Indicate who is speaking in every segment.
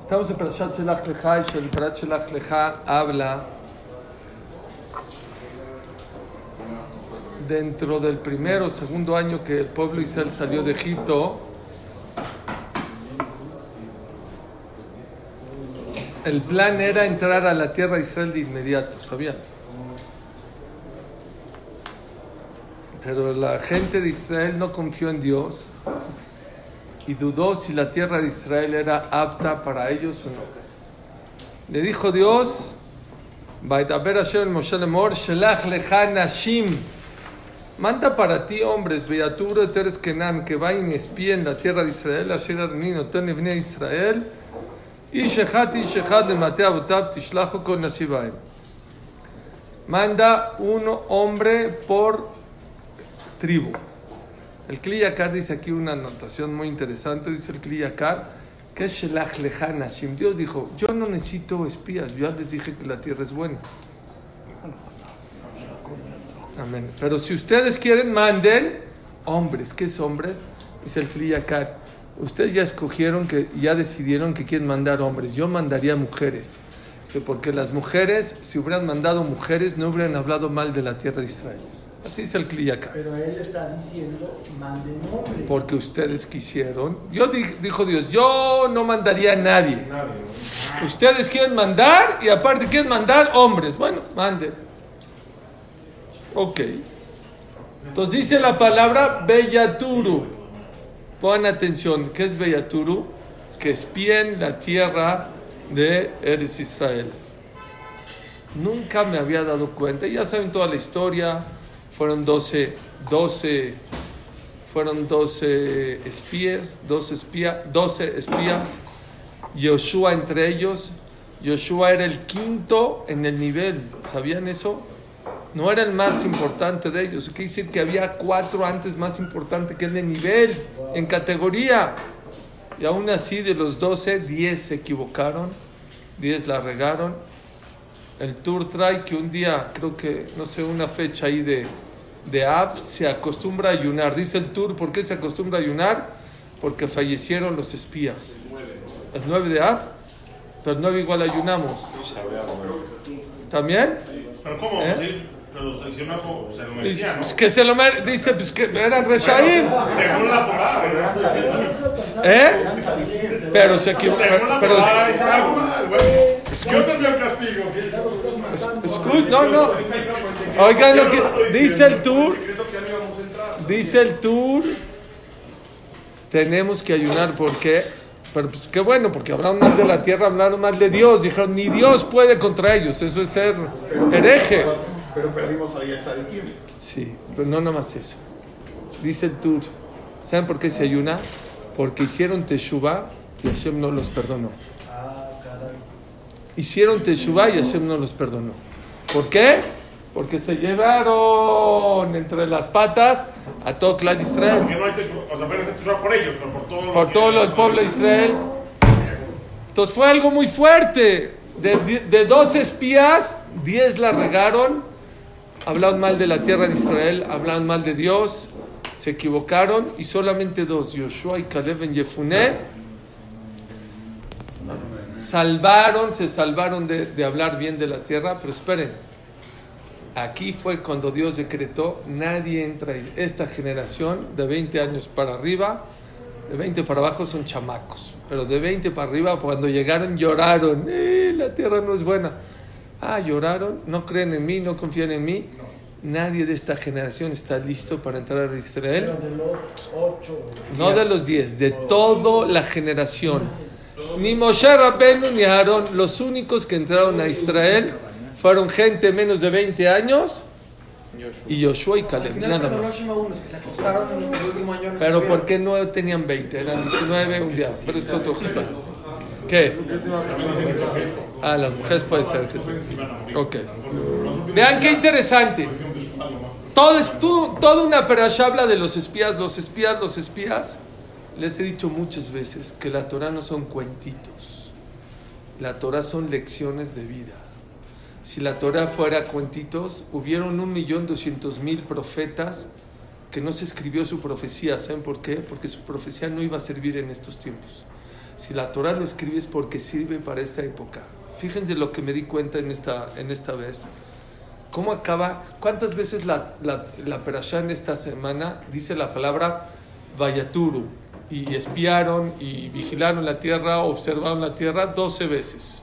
Speaker 1: Estamos en Parashat Shelach Lecha y el Parashat Shelach Lecha habla dentro del primero o segundo año que el pueblo Israel salió de Egipto. El plan era entrar a la tierra de Israel de inmediato, ¿sabían? Pero la gente de Israel no confió en Dios y dudó si la tierra de Israel era apta para ellos o no. Le dijo Dios, Manda para ti hombres, Beaturo Teres Kenan, que vayan y espíen la tierra de Israel, Israel, y Shechat y Shechat de Matea Botab Tishlajo con Nasibaim. Manda un hombre por tribu. El Kliyakar dice aquí una anotación muy interesante, dice el Kliyakar, que es Shelach. Dios dijo, yo no necesito espías, yo ya les dije que la tierra es buena. Amén. Pero si ustedes quieren, manden hombres. ¿Qué es hombres? Dice el Kliyakar. Ustedes ya escogieron, que ya decidieron que quieren mandar hombres. Yo mandaría mujeres. Dice, porque las mujeres, si hubieran mandado mujeres, no hubieran hablado mal de la tierra de Israel. Así dice el Kliyaka.
Speaker 2: Pero él está diciendo, manden hombres.
Speaker 1: Porque ustedes quisieron. Yo dijo Dios, yo no mandaría a nadie. Ustedes quieren mandar y aparte quieren mandar hombres. Bueno, manden. Ok. Entonces dice la palabra Bellaturu. Pongan atención, ¿qué es Bellaturu? Que espíen la tierra de Eres Israel. Nunca me había dado cuenta, ya saben toda la historia, fueron 12, 12, fueron 12 espías, 12, espía, 12 espías, Yoshua entre ellos, Yoshua era el quinto en el nivel, ¿sabían eso? No era el más importante de ellos, quiere decir que había cuatro antes más importantes que él en nivel, en categoría. Y aún así de los 12, 10 se equivocaron, 10 la regaron. El tour trae que un día, creo que, no sé, una fecha ahí de de Av se acostumbra a ayunar. Dice el Tur, ¿por qué se acostumbra a ayunar? Porque fallecieron los espías. El 9 de Av, pero el 9 igual ayunamos. ¿También?
Speaker 3: ¿Pero cómo?
Speaker 1: ¿Eh?
Speaker 3: Pero se lo merecía, ¿no?
Speaker 1: Es que se lo mere dice pues que eran Reshaim.
Speaker 3: Según la Torah,
Speaker 1: ¿Eh? Pero se equivocó.
Speaker 3: Según la
Speaker 1: Pero,
Speaker 3: Torah, es algo mal, güey.
Speaker 1: Escucha, no, no. Oigan lo que dice el Tur. Dice el Tur. Tenemos que ayunar porque. Pero pues qué bueno, porque hablaron mal de la tierra, hablaron mal de Dios. Dijeron, ni Dios puede contra ellos. Eso es ser hereje.
Speaker 4: Pero perdimos ahí a Tzadikim.
Speaker 1: Sí, pero no nada más eso. Dice el Tur. ¿Saben por qué se ayuna? Porque hicieron Teshuvah y Hashem no los perdonó. Hicieron Teshuvah y Hashem no los perdonó. ¿Por qué? Porque se llevaron entre las patas a todo clan Israel.
Speaker 3: Porque no hay teshuva, o sea, pueden hacer por ellos, pero por todo
Speaker 1: Por todo lo del pueblo de Israel. Entonces fue algo muy fuerte. De, de 12 espías, 10 la regaron. Hablaron mal de la tierra de Israel, hablaron mal de Dios, se equivocaron y solamente dos, Joshua y Caleb en Yefuné, salvaron, se salvaron de, de hablar bien de la tierra, pero esperen, aquí fue cuando Dios decretó, nadie entra, esta generación de 20 años para arriba, de 20 para abajo son chamacos, pero de 20 para arriba cuando llegaron lloraron, "Eh, la tierra no es buena. Ah, lloraron, no creen en mí, no confían en mí. Nadie de esta generación está listo para entrar a Israel.
Speaker 2: Pero de los ocho.
Speaker 1: No de los 10, de toda la generación. Ni Moshe Rabbenu ni Aarón, los únicos que entraron a Israel fueron gente menos de 20 años y Joshua y Caleb, nada más. Pero ¿por qué no tenían 20? Eran 19 un día, pero es otro Juzbán. ¿Qué? Ah, las mujeres puede ser. Ok. Vean qué interesante. Todo es tú, toda una perasha habla de los espías, los espías, los espías. Les he dicho muchas veces que la Torah no son cuentitos. La Torah son lecciones de vida. Si la Torah fuera cuentitos, hubieron un millón doscientos mil profetas que no se escribió su profecía. ¿Saben por qué? Porque su profecía no iba a servir en estos tiempos. Si la Torah lo escribe es porque sirve para esta época. Fíjense lo que me di cuenta en esta, en esta vez. ¿Cómo acaba? ¿Cuántas veces la, la, la perashá en esta semana dice la palabra Vayaturu? Y espiaron y vigilaron la tierra, observaron la tierra 12 veces.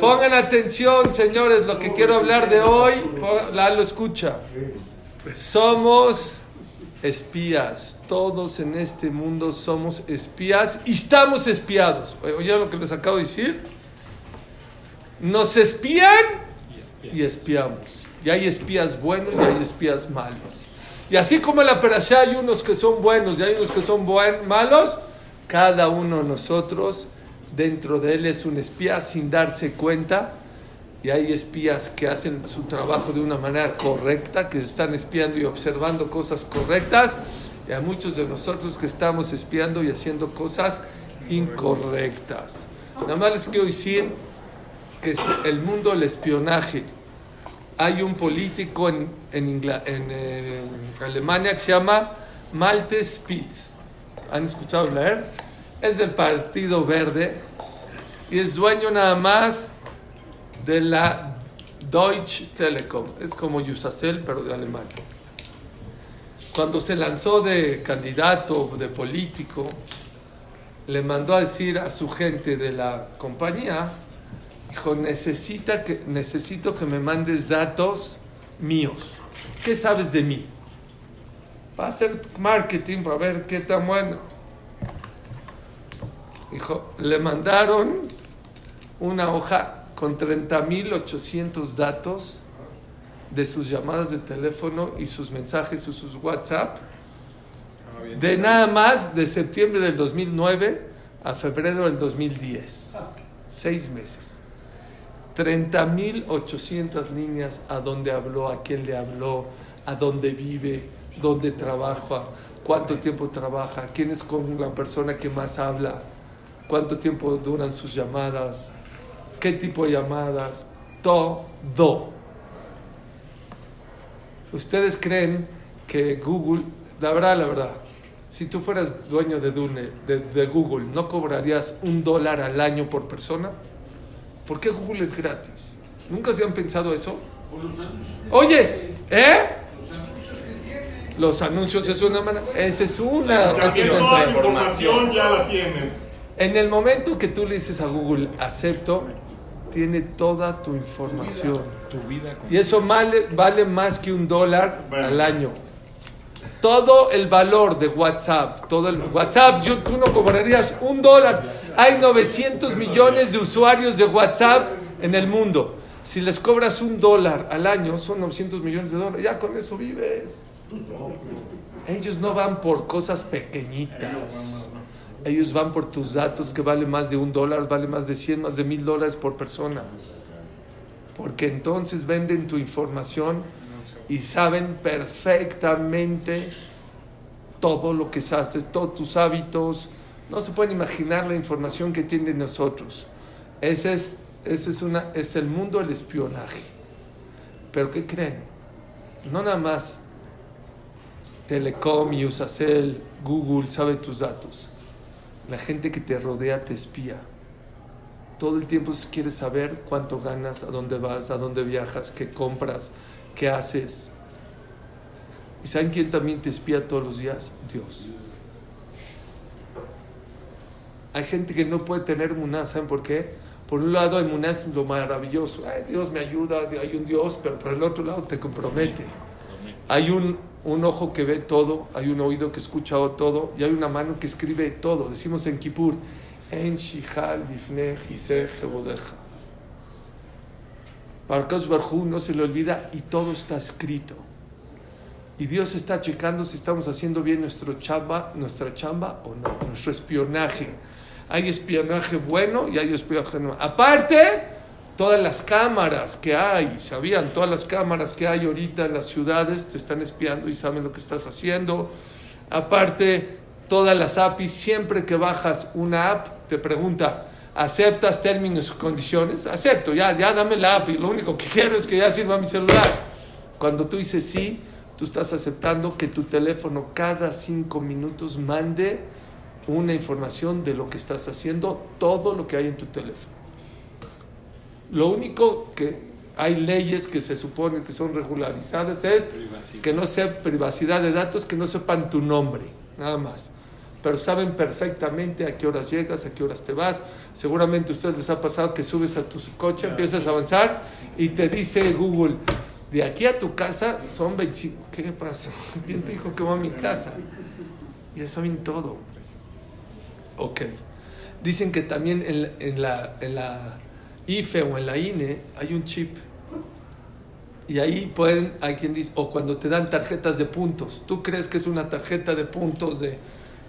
Speaker 1: pongan atención señores lo que quiero hablar de hoy la lo escucha somos espías. Todos en este mundo somos espías y estamos espiados. ¿Oyeron lo que les acabo de decir? Nos espían y espiamos. Y hay espías buenos y hay espías malos. Y así como en la perashá hay unos que son buenos y hay unos que son buen, malos, cada uno de nosotros dentro de él es un espía sin darse cuenta. Y hay espías que hacen su trabajo de una manera correcta, que están espiando y observando cosas correctas. Y hay muchos de nosotros que estamos espiando y haciendo cosas incorrectas. Nada más les quiero decir que es el mundo del espionaje. Hay un político en, en, Ingla- en, eh, Alemania que se llama Malte Spitz. ¿Han escuchado hablar? Es del Partido Verde y es dueño nada más de la Deutsche Telekom. Es como Yusacel, pero de Alemania. Cuando se lanzó de candidato, de político, le mandó a decir a su gente de la compañía, dijo, necesita que, necesito que me mandes datos míos. ¿Qué sabes de mí? Va a hacer marketing para ver qué tan bueno. Dijo, le mandaron una hoja con 30.800 datos de sus llamadas de teléfono y sus mensajes y sus WhatsApp de nada más de septiembre del 2009 a febrero del 2010. Seis meses. 30.800 líneas a dónde habló, a quién le habló, a dónde vive, dónde trabaja, cuánto tiempo trabaja, quién es con la persona que más habla, cuánto tiempo duran sus llamadas, qué tipo de llamadas, todo. ¿Ustedes creen que Google, la verdad, la verdad, si tú fueras dueño de, Dune, de, de Google, ¿no cobrarías un dólar al año por persona? ¿Por qué Google es gratis? ¿Nunca se han pensado eso? Oye, ¿eh? Los anuncios es una manera, esa es una, esa es una
Speaker 3: toda la información ya la tienen.
Speaker 1: En el momento que tú le dices a Google, acepto, tiene toda tu información.
Speaker 5: Tu vida con
Speaker 1: Y eso vale, vale más que un dólar
Speaker 3: Bueno.
Speaker 1: al año. Todo el valor de WhatsApp, todo el WhatsApp, yo, tú no cobrarías un dólar. Hay 900 millones de usuarios de WhatsApp en el mundo. Si les cobras un dólar al año, son 900 millones de dólares. Ya con eso vives. Ellos no van por cosas pequeñitas. Ellos van por tus datos que vale más de un dólar, vale más de 100, más de mil dólares por persona. Porque entonces venden tu información y saben perfectamente todo lo que se hace, todos tus hábitos. No se pueden imaginar la información que tienen nosotros. Ese es, ese es, una, es el mundo del espionaje. Pero ¿qué creen? No nada más Telecom, Usacell, Google sabe tus datos. La gente que te rodea te espía. Todo el tiempo quiere saber cuánto ganas, a dónde vas, a dónde viajas, qué compras, qué haces. ¿Y saben quién también te espía todos los días? Dios. Hay gente que no puede tener muná, ¿saben por qué? Por un lado, el muná es lo maravilloso. Ay, Dios me ayuda, hay un Dios, pero por el otro lado te compromete. Hay un, un ojo que ve todo, hay un oído que escucha todo y hay una mano que escribe todo. Decimos en Kippur, En Shihal Jebodeja. Para Kadosh Baruj Hu no se le olvida y todo está escrito. Y Dios está checando si estamos haciendo bien nuestro chamba, nuestra chamba o no, nuestro espionaje. Hay espionaje bueno y hay espionaje no. Aparte, todas las cámaras que hay, ¿sabían? Todas las cámaras que hay ahorita en las ciudades te están espiando y saben lo que estás haciendo. Aparte, todas las APIs, siempre que bajas una app, te pregunta, ¿aceptas términos y condiciones? Acepto, ya, ya dame la API, lo único que quiero es que ya sirva mi celular. Cuando tú dices sí, tú estás aceptando que tu teléfono cada cinco minutos mande una información de lo que estás haciendo, todo lo que hay en tu teléfono. Lo único que hay leyes que se supone que son regularizadas es que no sea privacidad de datos, que no sepan tu nombre, nada más. Pero saben perfectamente a qué horas llegas, a qué horas te vas. Seguramente a ustedes les ha pasado que subes a tu coche, empiezas a avanzar y te dice Google, de aquí a tu casa son 25. ¿Qué pasa? ¿Quién te dijo que va a mi casa? Ya saben todo. Ok. Dicen que también en, la- en la, en la IFE o en la INE hay un chip. Y ahí pueden, hay quien dice, o cuando te dan tarjetas de puntos, tú crees que es una tarjeta de puntos de...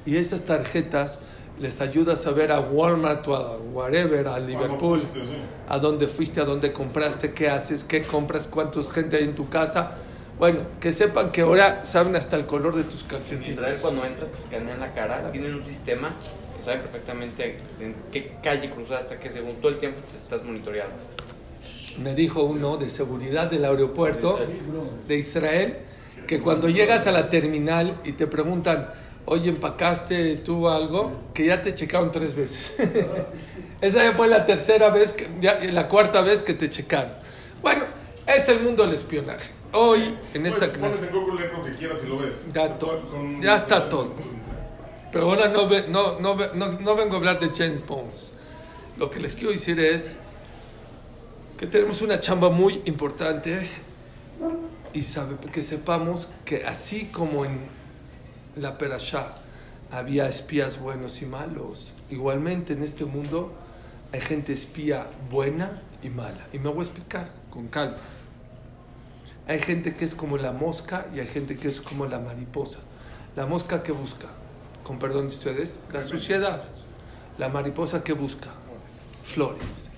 Speaker 1: Y esas tarjetas les ayuda a saber a Walmart o a whatever, a Liverpool,
Speaker 3: fuiste, sí.
Speaker 1: a dónde fuiste, a dónde compraste, qué haces, qué compras, cuántos gente hay en tu casa. Bueno, que sepan que ahora saben hasta el color de tus
Speaker 5: En
Speaker 1: calcetines.
Speaker 5: Israel cuando entras te escanean la cara, tienen un sistema sabe perfectamente en qué calle cruzaste, que según todo el tiempo te estás monitoreando.
Speaker 1: Me dijo uno de seguridad del aeropuerto de Israel que cuando llegas a la terminal y te preguntan, oye, ¿empacaste tú algo? Que ya te checaron tres veces. Esa ya fue la tercera vez, que, ya, la cuarta vez que te checaron. Bueno, es el mundo del espionaje. Hoy, en esta
Speaker 3: Pones, pones en Google leer lo que quieras y lo ves.
Speaker 1: Ya.
Speaker 3: Con-
Speaker 1: Ya está todo. pero ahora no, no, no, no vengo a hablar de James Bones. Lo que les quiero decir es que tenemos una chamba muy importante y sabe, que sepamos que así como en la Perashá había espías buenos y malos, igualmente en este mundo hay gente espía buena y mala. Y me voy a explicar con calma. Hay gente que es como la mosca y hay gente que es como la mariposa. La mosca que busca, con perdón de ustedes, la suciedad. La mariposa que busca, flores.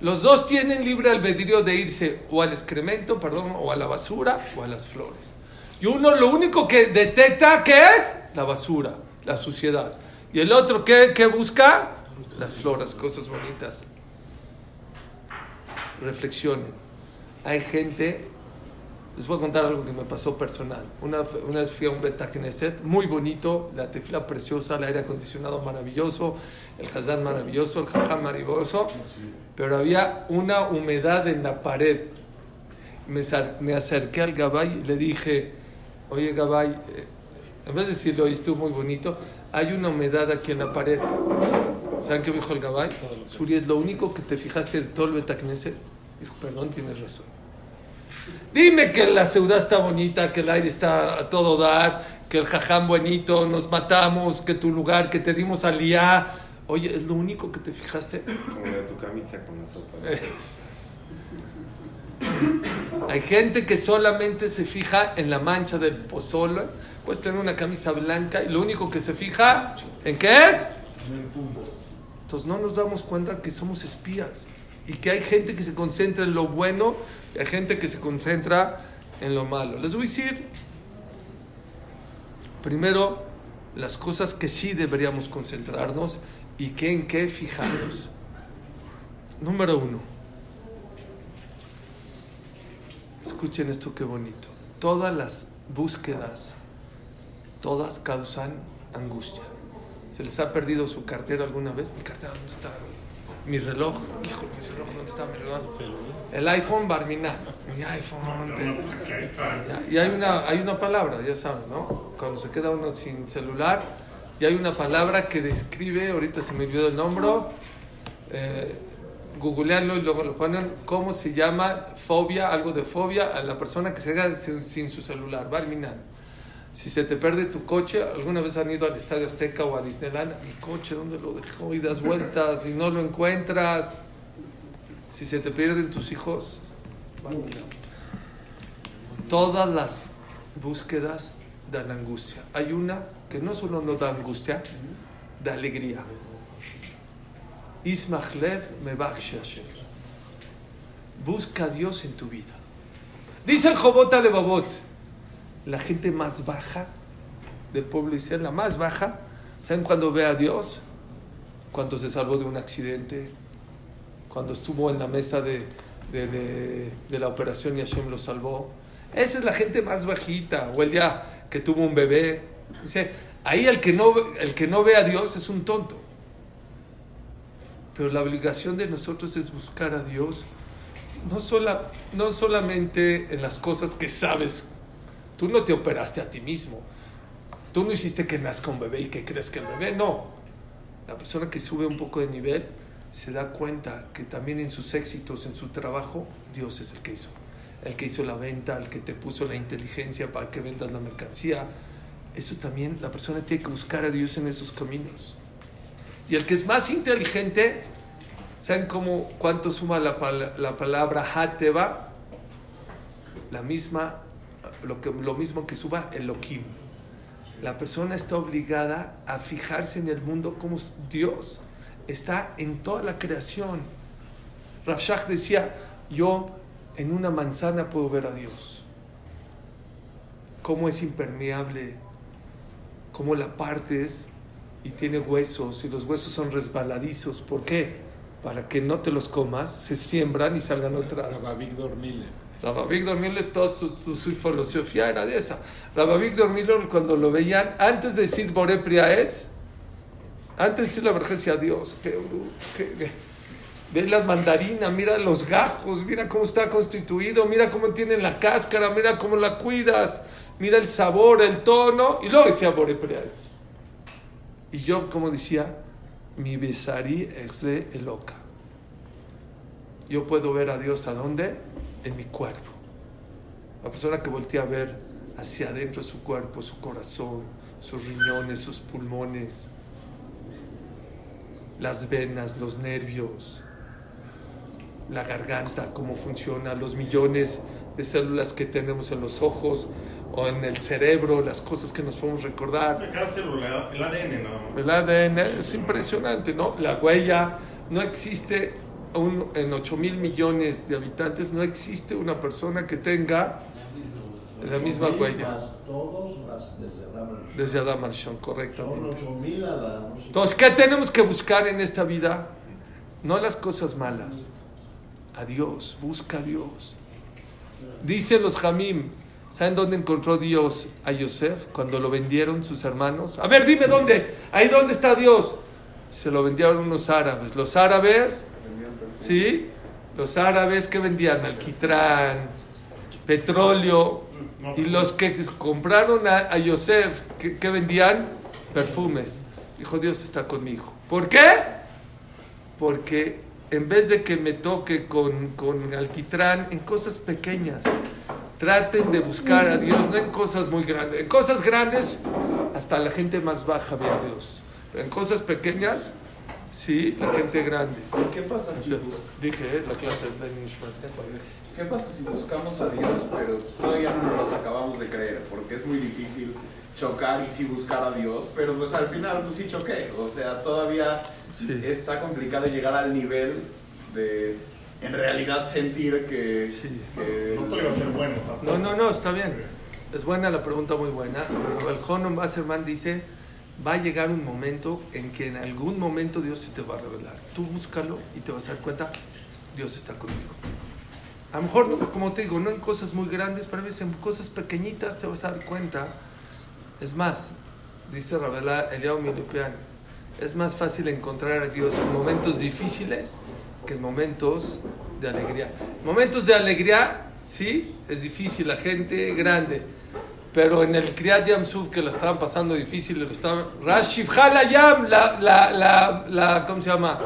Speaker 1: Los dos tienen libre albedrío de irse o al excremento, perdón, o a la basura o a las flores. Y uno lo único que detecta, ¿qué es? La basura, la suciedad. Y el otro, ¿qué, qué busca? Las flores, cosas bonitas. Reflexionen. Hay gente, les voy a contar algo que me pasó personal. Una, una vez fui a un Beta Knesset, muy bonito, la tefla preciosa, el aire acondicionado maravilloso, el Hazán maravilloso, el jajam maravilloso, pero había una humedad en la pared. Me, acerqué al Gabay y le dije, oye Gabay, eh, en vez de decirle, oye, estuvo muy bonito, hay una humedad aquí en la pared. ¿Saben qué me dijo el Gabay? Suri, es lo único que te fijaste de todo el Beta Knesset. Dijo, perdón, tienes razón. Dime que la ciudad está bonita, que el aire está a todo dar, que el jajam bonito, nos matamos, que tu lugar, que te dimos aliyah. Oye, es lo único que te fijaste.
Speaker 6: Como de tu camisa con la sopa.
Speaker 1: Es- Hay gente que solamente se fija en la mancha del pozole. Puedes tener una camisa blanca y lo único que se fija en qué es. Entonces no nos damos cuenta que somos espías y que hay gente que se concentra en lo bueno hay gente que se concentra en lo malo. Les voy a decir primero las cosas que sí deberíamos concentrarnos y en qué fijarnos. Número uno. Escuchen esto qué bonito. Todas las búsquedas, todas causan angustia. ¿Se les ha perdido su cartera alguna vez? Mi cartera, ¿dónde está? Mi, reloj, hijo, mi reloj, ¿dónde está mi reloj? El iPhone Barmina. Mi iPhone. Ya, Y hay una, hay una palabra, ya saben, ¿no? Cuando se queda uno sin celular, y hay una palabra que describe, ahorita se me olvidó el nombre, eh, googlearlo y luego lo ponen, ¿cómo se llama fobia, algo de fobia a la persona que se queda sin, sin su celular? Barminan. Si se te pierde tu coche, ¿alguna vez han ido al Estadio Azteca o a Disneyland? Mi coche, ¿dónde lo dejó? Y das vueltas y no lo encuentras. Si se te pierden tus hijos, Barminan. Todas las búsquedas la angustia. Hay una que no solo no da angustia, da alegría. Ismachlev Mebach Hashem. Busca a Dios en tu vida. Dice el Jobot Alevabot, la gente más baja del pueblo de la más baja, ¿saben cuando ve a Dios? Cuando se salvó de un accidente, cuando estuvo en la mesa de- de la operación y Hashem lo salvó. Esa es la gente más bajita, o el día que tuvo un bebé. Dice, ahí el que no, el que no ve a Dios es un tonto. Pero la obligación de nosotros es buscar a Dios, no, sola, no solamente en las cosas que sabes. Tú no te operaste a ti mismo. Tú no hiciste que nazca un bebé y que que el bebé, no. La persona que sube un poco de nivel se da cuenta que también en sus éxitos, en su trabajo, Dios es el que hizo. El que hizo la venta, el que te puso la inteligencia para que vendas la mercancía. Eso también la persona tiene que buscar a Dios en esos caminos. Y el que es más inteligente, ¿saben cómo, cuánto suma la, la palabra Hateva? La misma, lo, que, lo mismo que suba Elohim. La persona está obligada a fijarse en el mundo como Dios está en toda la creación. Rav Shach decía, yo en una manzana puedo ver a Dios. Cómo es impermeable, cómo la partes y tiene huesos y los huesos son resbaladizos. ¿Por qué? Para que no te los comas, se siembran y salgan otras.
Speaker 6: Víctor.
Speaker 1: Rabbi Víctor Miller, toda su, su- filosofía era de esa. Rabbi Víctor cuando lo veían, antes de decir Boré Priaetz, antes de decir la verdad, decía Dios, qué, bru- qué- qué". ve las mandarinas, mira los gajos, mira cómo está constituido, mira cómo tiene la cáscara, mira cómo la cuidas, mira el sabor, el tono, y luego decía Boré Priaetz. Y yo, como decía, mi besarí es de Eloca. Yo puedo ver a Dios a dónde? En mi cuerpo. La persona que voltea a ver hacia adentro su cuerpo, su corazón, sus riñones, sus pulmones, las venas, los nervios, la garganta, cómo funciona, los millones de células que tenemos en los ojos o en el cerebro, las cosas que nos podemos recordar.
Speaker 3: Cada célula, el ADN nada más.
Speaker 1: El ADN es impresionante, ¿no? La huella, no existe un- en 8 mil millones de habitantes, no existe una persona que tenga la misma huella.
Speaker 7: Todos desde
Speaker 1: Adam Arshon, correctamente.
Speaker 7: 8000 Adanos.
Speaker 1: Entonces, ¿qué tenemos que buscar en esta vida? No las cosas malas. A Dios, busca a Dios. Dicen los Jamim, ¿saben dónde encontró Dios a Yosef cuando lo vendieron sus hermanos? A ver, dime dónde. Ahí dónde está Dios. Se lo vendieron unos árabes. Los árabes, ¿sí? Los árabes que vendían alquitrán, petróleo. Y los que compraron a, a Yosef, ¿qué, qué vendían? Perfumes. Dijo, Dios está conmigo. ¿Por qué? Porque en vez de que me toque con, con alquitrán, en cosas pequeñas, traten de buscar a Dios, no en cosas muy grandes. En cosas grandes, hasta la gente más baja ve a Dios. En cosas pequeñas, sí, la gente grande.
Speaker 6: ¿Qué pasa si, bus-
Speaker 1: Dije, ¿eh? la clase es de.
Speaker 6: ¿Qué pasa si buscamos a Dios, pero pues, todavía no nos los acabamos de creer? Porque es muy difícil chocar y sí buscar a Dios, pero pues al final pues sí choqué. O sea, todavía
Speaker 1: Sí.
Speaker 6: está complicado llegar al nivel de en realidad sentir que...
Speaker 1: Sí.
Speaker 6: que
Speaker 3: No puedo ser bueno tampoco.
Speaker 1: No, no, no, está bien. Es buena la pregunta, muy buena. Pero el Jonon Wasserman dice, va a llegar un momento en que en algún momento Dios se te va a revelar. Tú búscalo y te vas a dar cuenta, Dios está conmigo. A lo mejor, como te digo, no en cosas muy grandes, pero a en cosas pequeñitas te vas a dar cuenta. Es más, dice Ravela Eliao Milupian, es más fácil encontrar a Dios en momentos difíciles que en momentos de alegría. Momentos de alegría, sí, es difícil, la gente grande. Pero en el Kriyat Yam Suf, que la estaban pasando difícil, lo estaban... Rashif Halayam, la, la, la, la, ¿cómo se llama?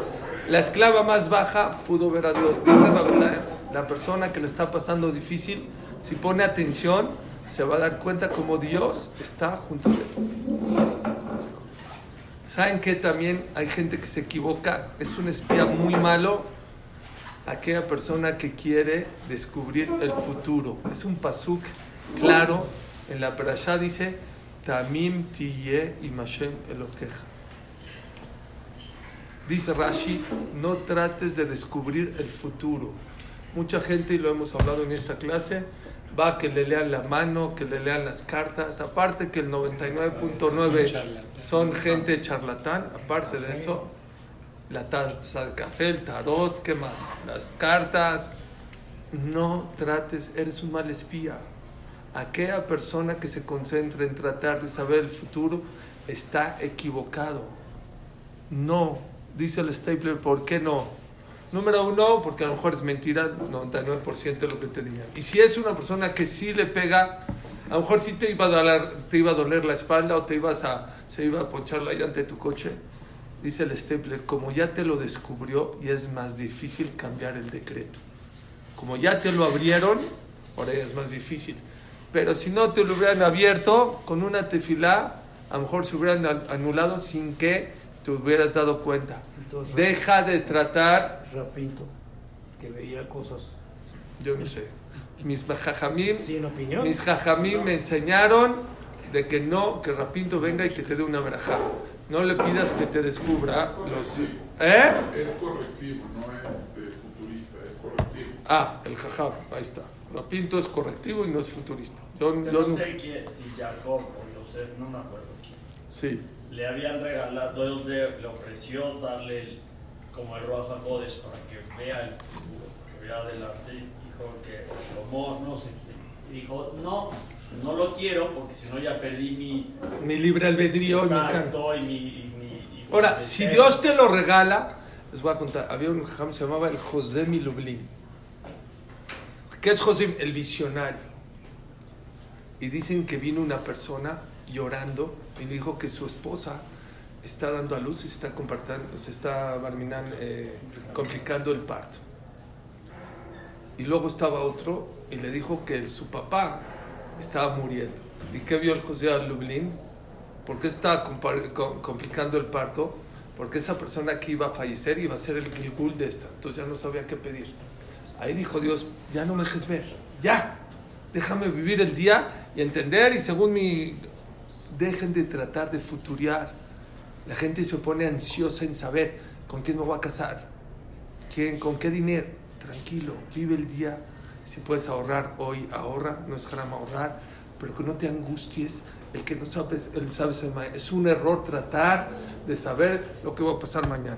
Speaker 1: La esclava más baja pudo ver a Dios. Dice Ravela, la persona que le está pasando difícil, si pone atención, se va a dar cuenta como Dios está junto a él. ¿Saben que también hay gente que se equivoca? Es un espía muy malo. Aquella persona que quiere descubrir el futuro. Es un pasuk claro En la parashá dice, Tamim tiye imashem elokeja. Dice Rashi, no trates de descubrir el futuro. Mucha gente, y lo hemos hablado en esta clase, va a que le lean la mano, que le lean las cartas. Aparte que el 99.9 son gente charlatán, aparte de eso, la taza de café, el tarot, ¿qué más? Las cartas. No trates, eres un mal espía. Aquella persona que se concentra en tratar de saber el futuro está equivocado. No, dice el Stapler, ¿por qué no? Número uno, porque a lo mejor es mentira, 99% de lo que te digan. Y si es una persona que sí le pega, a lo mejor sí te iba a doler, te iba a doler la espalda o te ibas a, se iba a ponchar la llanta de tu coche. Dice el Stapler, como ya te lo descubrió y es más difícil cambiar el decreto. Como ya te lo abrieron, ahora ya es más difícil. Pero si no te lo hubieran abierto, con una tefilá, a lo mejor se hubieran an- anulado sin que te hubieras dado cuenta.
Speaker 2: Entonces,
Speaker 1: Deja de tratar,
Speaker 2: Rapito, que veía cosas
Speaker 1: yo no sé, mis jajamim,
Speaker 2: sin opinión.
Speaker 1: mis jajamim me enseñaron de que no, que Rapinto venga y que te dé una verajá. No le pidas que te descubra los... ¿Eh?
Speaker 8: Es correctivo, no es eh, futurista, es correctivo.
Speaker 1: Ah, el jajam, ahí está. Rapinto es correctivo y no es futurista. Yo,
Speaker 9: Yo
Speaker 1: yo
Speaker 9: no sé quién, si Jacob o Yosef, no me acuerdo quién.
Speaker 1: Sí.
Speaker 9: Le habían regalado, le, le ofreció darle el- como el Roja Codes para que vea el futuro, que vea adelante. Dijo que Shlomo, no sé quién. Dijo, no, no lo quiero porque si no ya perdí mi
Speaker 1: Mi libre albedrío y
Speaker 9: exacto mi... y mi- y mi
Speaker 1: Ahora, si. Dios te lo regala, les voy a contar. Había un que se llamaba el José Milublin. ¿Qué es José? El visionario. Y dicen que vino una persona llorando y dijo que su esposa está dando a luz y se está, compartiendo, se está barminan, eh, complicando el parto. Y luego estaba otro y le dijo que su papá estaba muriendo. ¿Y qué vio el José Lublin? ¿Por qué estaba complicando el parto? Porque esa persona que iba a fallecer iba a ser el Gilgul de esta. Entonces ya no sabía qué pedir. Ahí dijo Dios, ya no me dejes ver. Ya. Déjame vivir el día y entender y según mi... Dejen de tratar de futuriar. La gente se pone ansiosa en saber con quién me voy a casar. ¿Quién, ¿Con qué dinero? Tranquilo, vive el día. Si puedes ahorrar hoy, ahorra. No es haram ahorrar. Pero que no te angusties. El que no sabes, el sabes el Es un error tratar de saber lo que va a pasar mañana.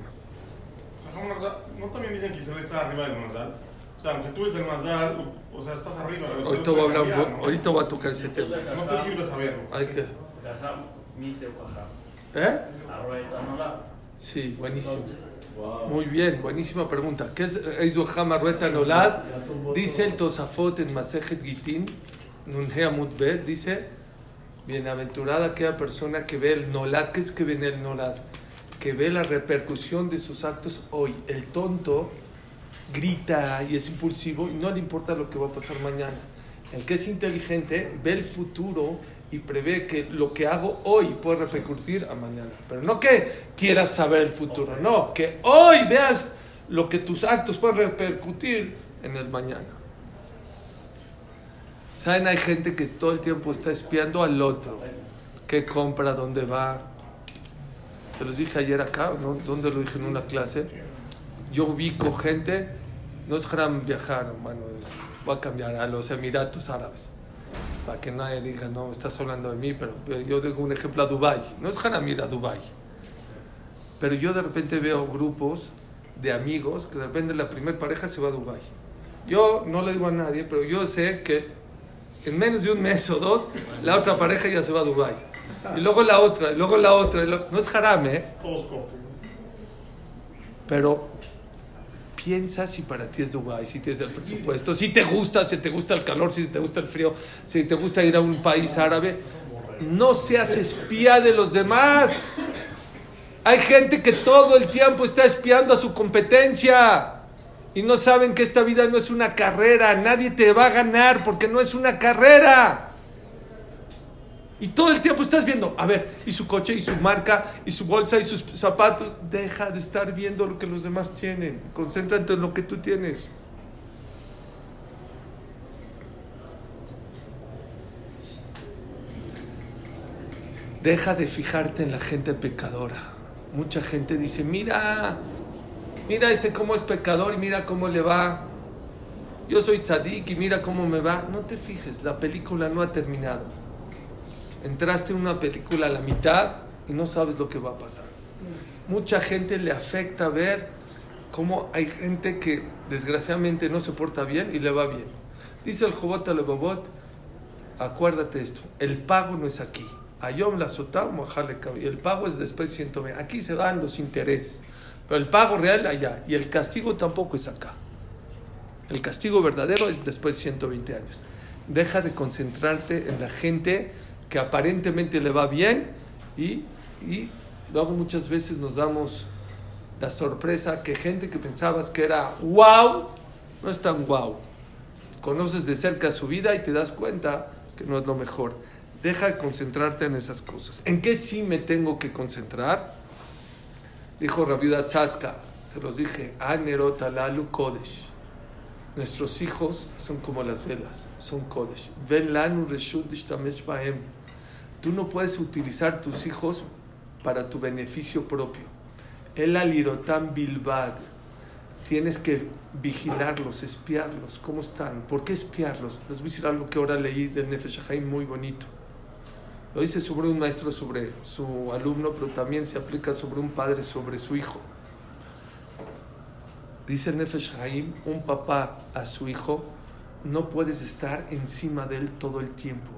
Speaker 3: ¿No también dicen que Israel está arriba del Mazal? O sea, aunque tú eres del Mazal, o sea, estás arriba.
Speaker 1: Ahorita voy a, hablar,
Speaker 3: cambiar, ¿no?
Speaker 1: ahorita voy a tocar ese tema.
Speaker 3: No te sirve saberlo.
Speaker 1: Hay que... ¿Eh? Sí, buenísimo. Muy bien, buenísima pregunta. ¿Qué es Eizuham Arrueta Nolad? Dice el Tosafot en Masejet Gitin, Nunhe Amud Bet, dice, bienaventurada aquella persona que ve el Nolad. ¿Qué es que ve el Nolad? Que ve la repercusión de sus actos hoy. El tonto grita y es impulsivo y no le importa lo que va a pasar mañana. El que es inteligente ve el futuro y prevé que lo que hago hoy puede repercutir a mañana. Pero no que quieras saber el futuro, no, que hoy veas lo que tus actos pueden repercutir en el mañana. ¿Saben? Hay gente que todo el tiempo está espiando al otro. ¿Qué compra? ¿Dónde va? Se los dije ayer acá, ¿no? ¿Dónde lo dije en una clase? Yo ubico gente, no es haram viajar, bueno, voy a cambiar a los Emiratos Árabes. Para que nadie diga, no, estás hablando de mí, pero yo digo un ejemplo a Dubai. No es haram ir a Dubai. Pero yo de repente veo grupos de amigos que de repente la primera pareja se va a Dubai. Yo no le digo a nadie, pero yo sé que en menos de un mes o dos, la otra pareja ya se va a Dubai. Y luego la otra, y luego la otra. y lo- No es haram, ¿eh? Pero piensa si para ti es Dubái, si tienes el presupuesto, si te gusta, si te gusta el calor, si te gusta el frío, si te gusta ir a un país árabe. No seas espía de los demás. Hay gente que todo el tiempo está espiando a su competencia y no saben que esta vida no es una carrera. Nadie te va a ganar porque no es una carrera. Y todo el tiempo estás viendo, a ver, y su coche, y su marca, y su bolsa, y sus zapatos. Deja de estar viendo lo que los demás tienen. Concéntrate en lo que tú tienes. Deja de fijarte en la gente pecadora. Mucha gente dice, mira, mira ese cómo es pecador y mira cómo le va. Yo soy tzadik y mira cómo me va. No te fijes, la película no ha terminado. Entraste en una película a la mitad y no sabes lo que va a pasar. Mucha gente le afecta ver cómo hay gente que desgraciadamente no se porta bien y le va bien. Dice el Jobot al Bobot, acuérdate esto, el pago no es aquí. Ayom la sotá, y el pago es después 120. Aquí se dan los intereses, pero el pago real allá y el castigo tampoco es acá. El castigo verdadero es después de 120 años. Deja de concentrarte en la gente que aparentemente le va bien y, y luego muchas veces nos damos la sorpresa que gente que pensabas que era wow, no es tan wow. Conoces de cerca su vida y te das cuenta que no es lo mejor. Deja de concentrarte en esas cosas. ¿En qué sí me tengo que concentrar? Dijo Rabiuda Tzadka, se los dije, Anerot alalu kodesh. Nuestros hijos son como las velas, son kodesh. Ven lanu reshut bahem. Tú no puedes utilizar tus hijos para tu beneficio propio. El alirotam bilbad. Tienes que vigilarlos, espiarlos. ¿Cómo están? ¿Por qué espiarlos? Les voy a decir algo que ahora leí del Nefesh muy bonito. Lo dice sobre un maestro sobre su alumno, pero también se aplica sobre un padre sobre su hijo. Dice el Nefesh Haim, un papá a su hijo, no puedes estar encima de él todo el tiempo.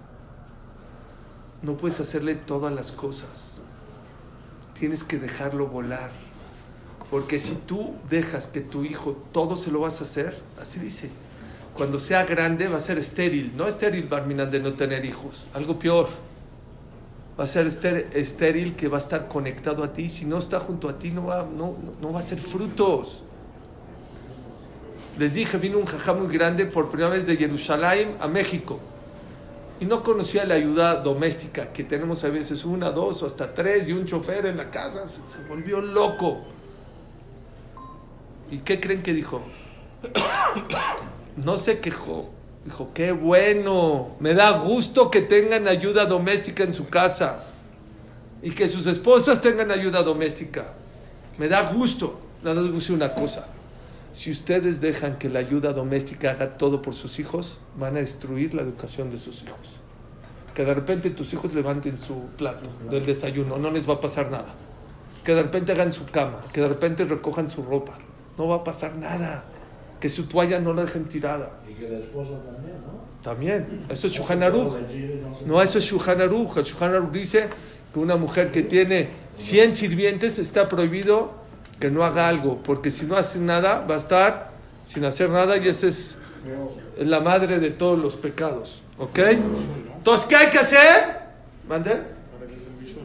Speaker 1: No puedes hacerle todas las cosas. Tienes que dejarlo volar. Porque si tú dejas que tu hijo todo se lo vas a hacer, así dice, cuando sea grande va a ser estéril. No estéril, Barminan, de no tener hijos, algo peor. Va a ser estéril que va a estar conectado a ti. Si no está junto a ti, no va, no, no va a ser frutos. Les dije, vino un jajá muy grande por primera vez de Jerusalén a México. Y no conocía la ayuda doméstica, que tenemos a veces una, dos o hasta tres y un chofer en la casa. Se, volvió loco. ¿Y qué creen que dijo? No se quejó. Dijo, qué bueno, me da gusto que tengan ayuda doméstica en su casa y que sus esposas tengan ayuda doméstica. Me da gusto. Nada más decir una cosa. Si ustedes dejan que la ayuda doméstica haga todo por sus hijos, van a destruir la educación de sus hijos. Que de repente tus hijos levanten su plato del desayuno, no les va a pasar nada. Que de repente hagan su cama, que de repente recojan su ropa, no va a pasar nada. Que su toalla no la dejen tirada.
Speaker 7: Y que la esposa también, ¿no?
Speaker 1: También, eso es Shulchan Aruch. No, eso es Shulchan Aruch. El Shulchan Aruch dice que una mujer que tiene 100 sirvientes está prohibido que no haga algo, porque si no hace nada va a estar sin hacer nada y esa es la madre de todos los pecados. ¿Ok? Entonces, ¿qué hay que hacer? ¿Mande?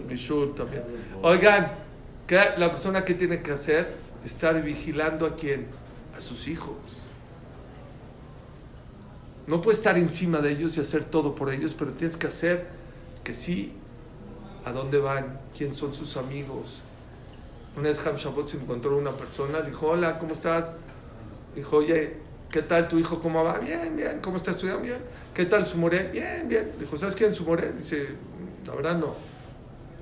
Speaker 1: Bishul también. Oigan, ¿qué la persona que tiene que hacer? Estar vigilando a quién? A sus hijos. No puedes estar encima de ellos y hacer todo por ellos, pero tienes que hacer que sí, a dónde van, quién son sus amigos. Una vez Ham Shabbat se encontró una persona, le dijo, hola, ¿cómo estás? Dijo, oye, ¿qué tal tu hijo? ¿Cómo va? Bien, bien. ¿Cómo está estudiando? Bien. ¿Qué tal su moré? Bien, bien. Dijo, ¿sabes quién es su moré? Dice, la verdad no.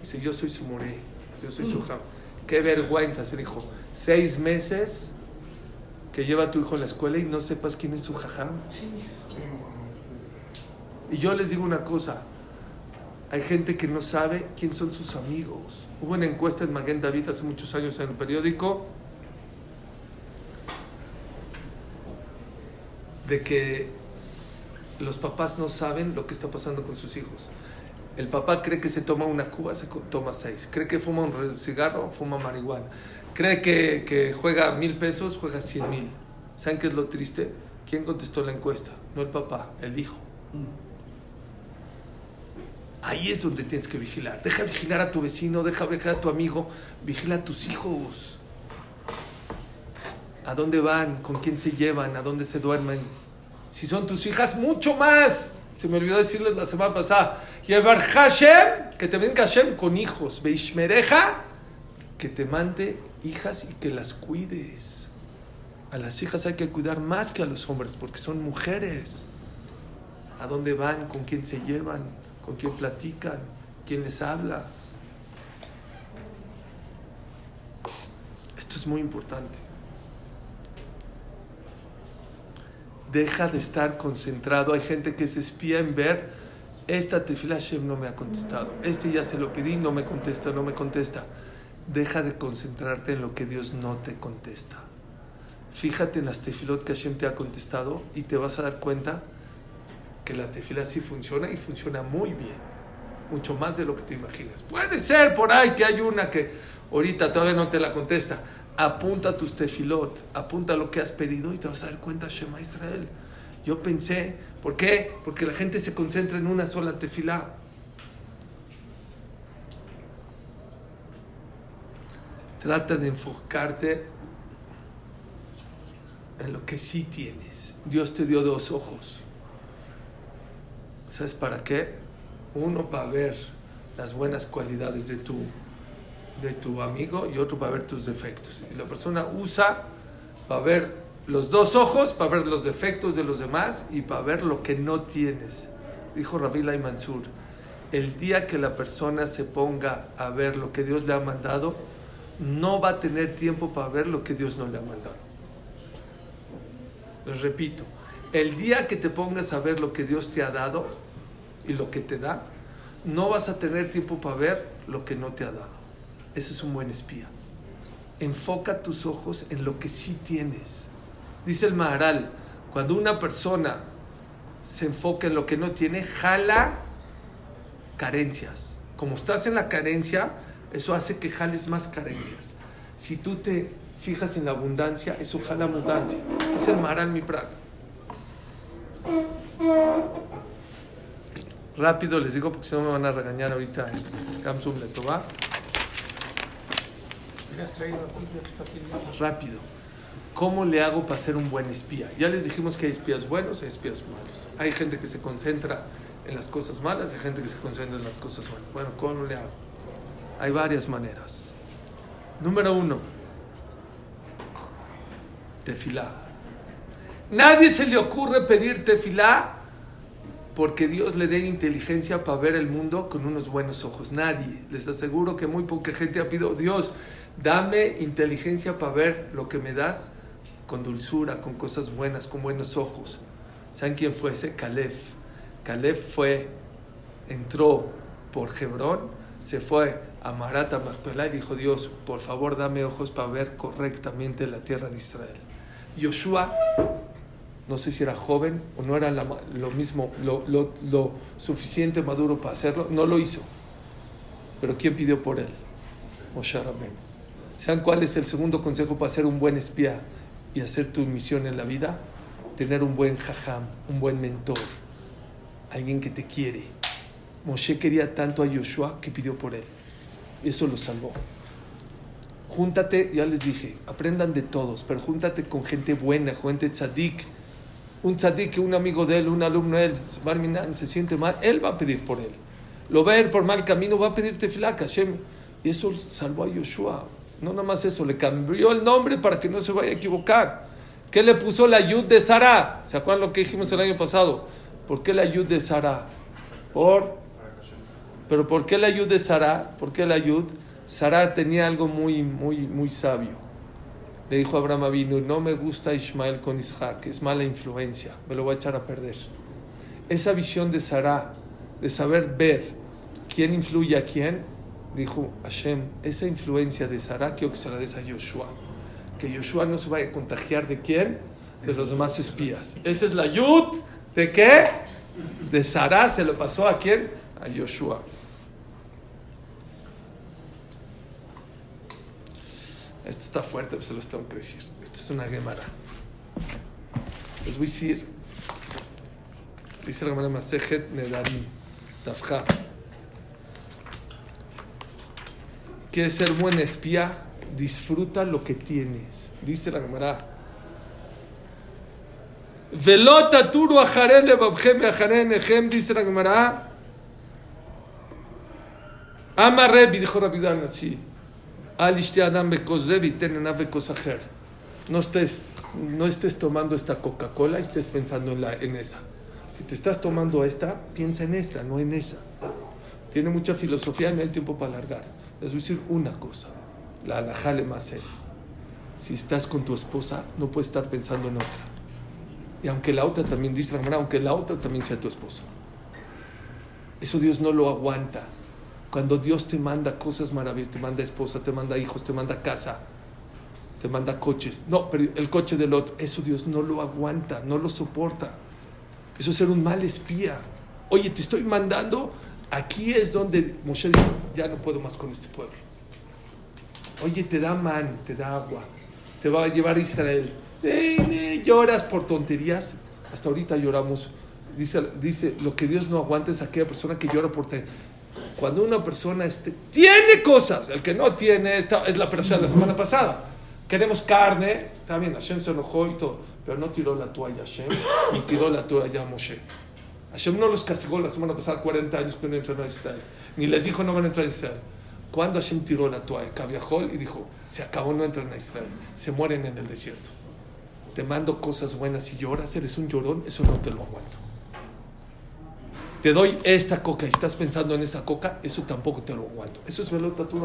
Speaker 1: Dice, yo soy su moré, yo soy su Ham. Qué vergüenza, se dijo. Seis meses que lleva a tu hijo a la escuela y no sepas quién es su jajam. Y yo les digo una cosa, hay gente que no sabe quién son sus amigos. Hubo una encuesta en Maguen David hace muchos años en el periódico de que los papás no saben lo que está pasando con sus hijos. El papá cree que se toma una cuba, se toma seis. Cree que fuma un cigarro, fuma marihuana. Cree que, que juega mil pesos, juega cien mil. ¿Saben qué es lo triste? ¿Quién contestó la encuesta? No el papá, el hijo. Ahí es donde tienes que vigilar. Deja vigilar a tu vecino, deja vigilar a tu amigo, vigila a tus hijos. ¿A dónde van? ¿Con quién se llevan? ¿A dónde se duermen? Si son tus hijas, mucho más. Se me olvidó decirles la semana pasada. Llevar Hashem, que te venga Hashem con hijos. Beishmereja, que te mande hijas y que las cuides. A las hijas hay que cuidar más que a los hombres porque son mujeres. ¿A dónde van? ¿Con quién se llevan? Con quién platican, quién les habla. Esto es muy importante. Deja de estar concentrado. Hay gente que se espía en ver, esta tefila Hashem no me ha contestado. Este ya se lo pedí, no me contesta, no me contesta. Deja de concentrarte en lo que Dios no te contesta. Fíjate en las tefilot que Hashem te ha contestado y te vas a dar cuenta la tefila sí funciona y funciona muy bien. Mucho más de lo que te imaginas. Puede ser por ahí que hay una que ahorita todavía no te la contesta. Apunta tus tefilot, apunta lo que has pedido y te vas a dar cuenta, Shema Israel. Yo pensé, ¿por qué? Porque la gente se concentra en una sola tefilá. Trata de enfocarte en lo que sí tienes. Dios te dio dos ojos. ¿Sabes para qué? Uno para ver las buenas cualidades de tu, de tu amigo y otro para ver tus defectos. Y la persona usa para ver los dos ojos, para ver los defectos de los demás y para ver lo que no tienes. Dijo Ravila y Mansur, el día que la persona se ponga a ver lo que Dios le ha mandado, no va a tener tiempo para ver lo que Dios no le ha mandado. Les repito, el día que te pongas a ver lo que Dios te ha dado y lo que te da, no vas a tener tiempo para ver lo que no te ha dado. Ese es un buen espía. Enfoca tus ojos en lo que sí tienes. Dice el Maharal, cuando una persona se enfoca en lo que no tiene, jala carencias. Como estás en la carencia, eso hace que jales más carencias. Si tú te fijas en la abundancia, eso jala abundancia. Ese es el Maharal Miprak. Rápido les digo porque si no me van a regañar ahorita en Kamsum
Speaker 2: otro.
Speaker 1: Rápido. ¿Cómo le hago para ser un buen espía? Ya les dijimos que hay espías buenos y hay espías malos. Hay gente que se concentra en las cosas malas y hay gente que se concentra en las cosas buenas. Bueno, ¿cómo le hago? Hay varias maneras. Número uno, tefilá. Nadie se le ocurre pedir tefilá porque Dios le dé inteligencia para ver el mundo con unos buenos ojos. Nadie. Les aseguro que muy poca gente ha pedido, Dios, dame inteligencia para ver lo que me das con dulzura, con cosas buenas, con buenos ojos. ¿Saben quién fue ese? Caleb. Caleb fue, entró por Hebrón, se fue a Marata Machpelah y dijo, Dios, por favor dame ojos para ver correctamente la tierra de Israel. Yoshua no sé si era joven o no era lo mismo, lo, suficiente maduro para hacerlo, no lo hizo. Pero ¿quién pidió por él? Moshe Rabbeinu. ¿Saben cuál es el segundo consejo para ser un buen espía y hacer tu misión en la vida? Tener un buen jajam, un buen mentor, alguien que te quiere. Moshe quería tanto a Yoshua que pidió por él. Eso lo salvó. Júntate, ya les dije, aprendan de todos, pero júntate con gente buena, gente tzadik. Un tzadik, un amigo de él, un alumno de él, se siente mal, él va a pedir por él. Lo va a ir por mal camino, va a pedir tefilá, Hashem. Y eso salvó a Yoshua. No nada más eso, le cambió el nombre para que no se vaya a equivocar. ¿Qué le puso la yud de Sara? ¿Se acuerdan lo que dijimos el año pasado? ¿Por qué la yud de Sara? Por pero ¿por qué la ayud de Sara? ¿Por qué la ayud? Sara tenía algo muy, muy, muy sabio. Le dijo Abraham Avinu, no me gusta Ismael con Isaac, es mala influencia, me lo voy a echar a perder. Esa visión de Sara, de saber ver quién influye a quién, dijo Hashem, esa influencia de Sara quiero que se la des a Yoshua. Que Yoshua no se vaya a contagiar de quién? De los demás espías. Esa es la ayud de qué? De Sara se lo pasó a quién? A Yoshua. Esto está fuerte, pues se los tengo que decir. Esto es una gemara. Les voy a decir. Dice la gemara Masejet Nedarim. Tafja. ¿Quieres ser buen espía? Disfruta lo que tienes. Dice la gemara. Velota turu ajaren lebabjem ajaren ejem, dice la gemara. Ama Rebi, dijo Rabidán así. No estés, no estés tomando esta Coca-Cola y estés pensando en, la, en esa. Si te estás tomando esta, piensa en esta, no en esa. Tiene mucha filosofía no hay tiempo para alargar. Les voy a decir una cosa. La alajá le más Si estás con tu esposa, no puedes estar pensando en otra. Y aunque la otra también, dice aunque la otra también sea tu esposa. Eso Dios no lo aguanta. Cuando Dios te manda cosas maravillosas, te manda esposa, te manda hijos, te manda casa, te manda coches. No, pero el coche del otro, eso Dios no lo aguanta, no lo soporta. Eso es ser un mal espía. Oye, te estoy mandando, aquí es donde Moshe dijo, ya no puedo más con este pueblo. Oye, te da man, te da agua, te va a llevar a Israel. Lloras por tonterías. Hasta ahorita lloramos. Dice, dice, lo que Dios no aguanta es aquella persona que llora por tonterías. Cuando una persona este, tiene cosas, el que no tiene, esta, es la persona de la semana pasada. Queremos carne, está bien, Hashem se enojó y todo, pero no tiró la toalla Hashem y tiró la toalla Moshe. Hashem no los castigó la semana pasada 40 años que no entraron a Israel, ni les dijo no van a entrar a Israel. Cuando Hashem tiró la toalla, Cabiajol y dijo, se acabó, no entran a Israel, se mueren en el desierto. Te mando cosas buenas y lloras, eres un llorón, eso no te lo aguanto. Te doy esta coca y estás pensando en esa coca, eso tampoco te lo aguanto. Eso es velota tú,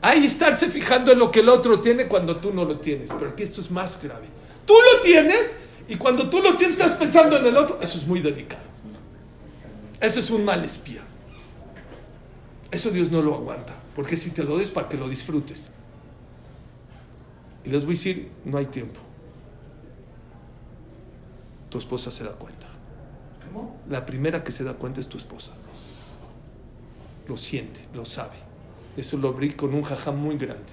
Speaker 1: Hay estarse fijando en lo que el otro tiene cuando tú no lo tienes. Pero aquí esto es más grave. Tú lo tienes y cuando tú lo tienes estás pensando en el otro. Eso es muy delicado. Eso es un mal espía. Eso Dios no lo aguanta. Porque si te lo des para que lo disfrutes. Y les voy a decir, no hay tiempo. Tu esposa se da cuenta. La primera que se da cuenta es tu esposa. Lo siente, lo sabe. Eso lo abrí con un jajam muy grande.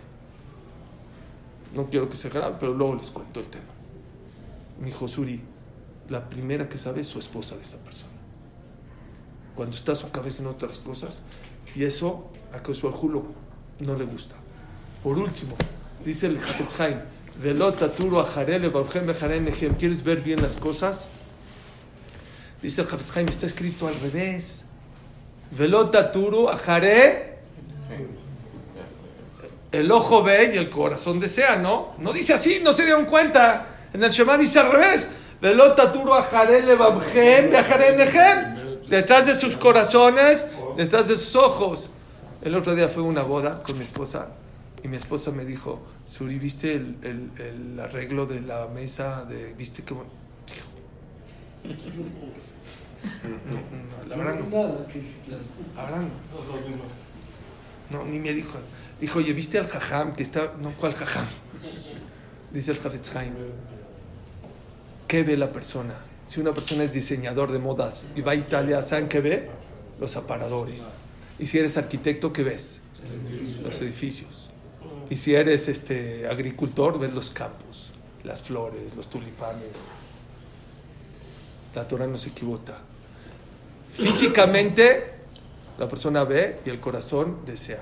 Speaker 1: No quiero que se grabe, pero luego les cuento el tema. Mi hijo Suri, la primera que sabe es su esposa de esa persona. Cuando está su cabeza en otras cosas, y eso a que su no le gusta. Por último, dice el Hafetz Haim, ¿quieres ver bien las cosas? Dice el está escrito al revés. Velota turu ajare el ojo ve y el corazón desea, ¿no? No dice así, no se dieron cuenta. En el Shema dice al revés. Detrás de sus corazones, detrás de sus ojos. El otro día fue una boda con mi esposa y mi esposa me dijo, Suri, ¿viste el, arreglo de la mesa? De, ¿Viste qué bueno? No, la verdad no. No, ni me dijo. Dijo, oye, ¿viste al jajam que está... No, ¿cuál jajam? Dice el Jafetz Haim. ¿Qué ve la persona? Si una persona es diseñador de modas y va a Italia, ¿saben qué ve? Los aparadores. Y si eres arquitecto, ¿qué ves? Los edificios. Y si eres este, agricultor, ves los campos, las flores, los tulipanes. La Torah no se equivoca. Físicamente, la persona ve y el corazón desea.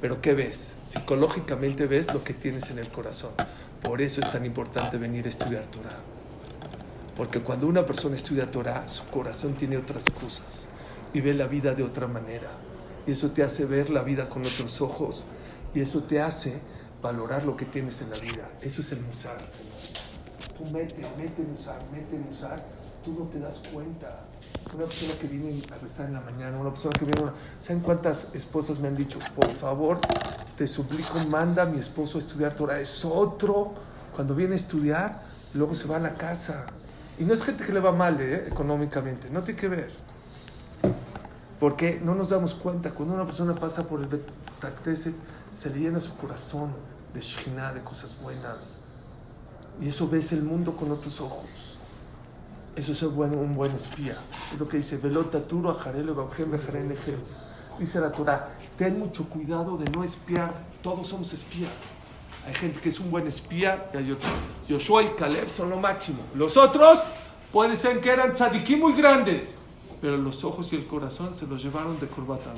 Speaker 1: Pero ¿qué ves? Psicológicamente ves lo que tienes en el corazón. Por eso es tan importante venir a estudiar Torah. Porque cuando una persona estudia Torah, su corazón tiene otras cosas y ve la vida de otra manera. Y eso te hace ver la vida con otros ojos. Y eso te hace valorar lo que tienes en la vida. Eso es el musar. Tú mete, mete musar, mete musar. Tú no te das cuenta una persona que viene a rezar en la mañana, una persona que viene... Una... ¿Saben cuántas esposas me han dicho, por favor, te suplico, manda a mi esposo a estudiar Torah? Es otro, cuando viene a estudiar, luego se va a la casa. Y no es gente que le va mal ¿eh? económicamente, no tiene que ver. Porque no nos damos cuenta, cuando una persona pasa por el Betactese, se le llena su corazón de Shekhinah, de cosas buenas. Y eso ves el mundo con otros ojos. Eso es un buen, un buen espía. Es lo que dice, velota turo Dice la Torah, ten mucho cuidado de no espiar. Todos somos espías. Hay gente que es un buen espía y hay otros. Joshua y Caleb son lo máximo. Los otros puede ser que eran tzadikim muy grandes, pero los ojos y el corazón se los llevaron de corbata.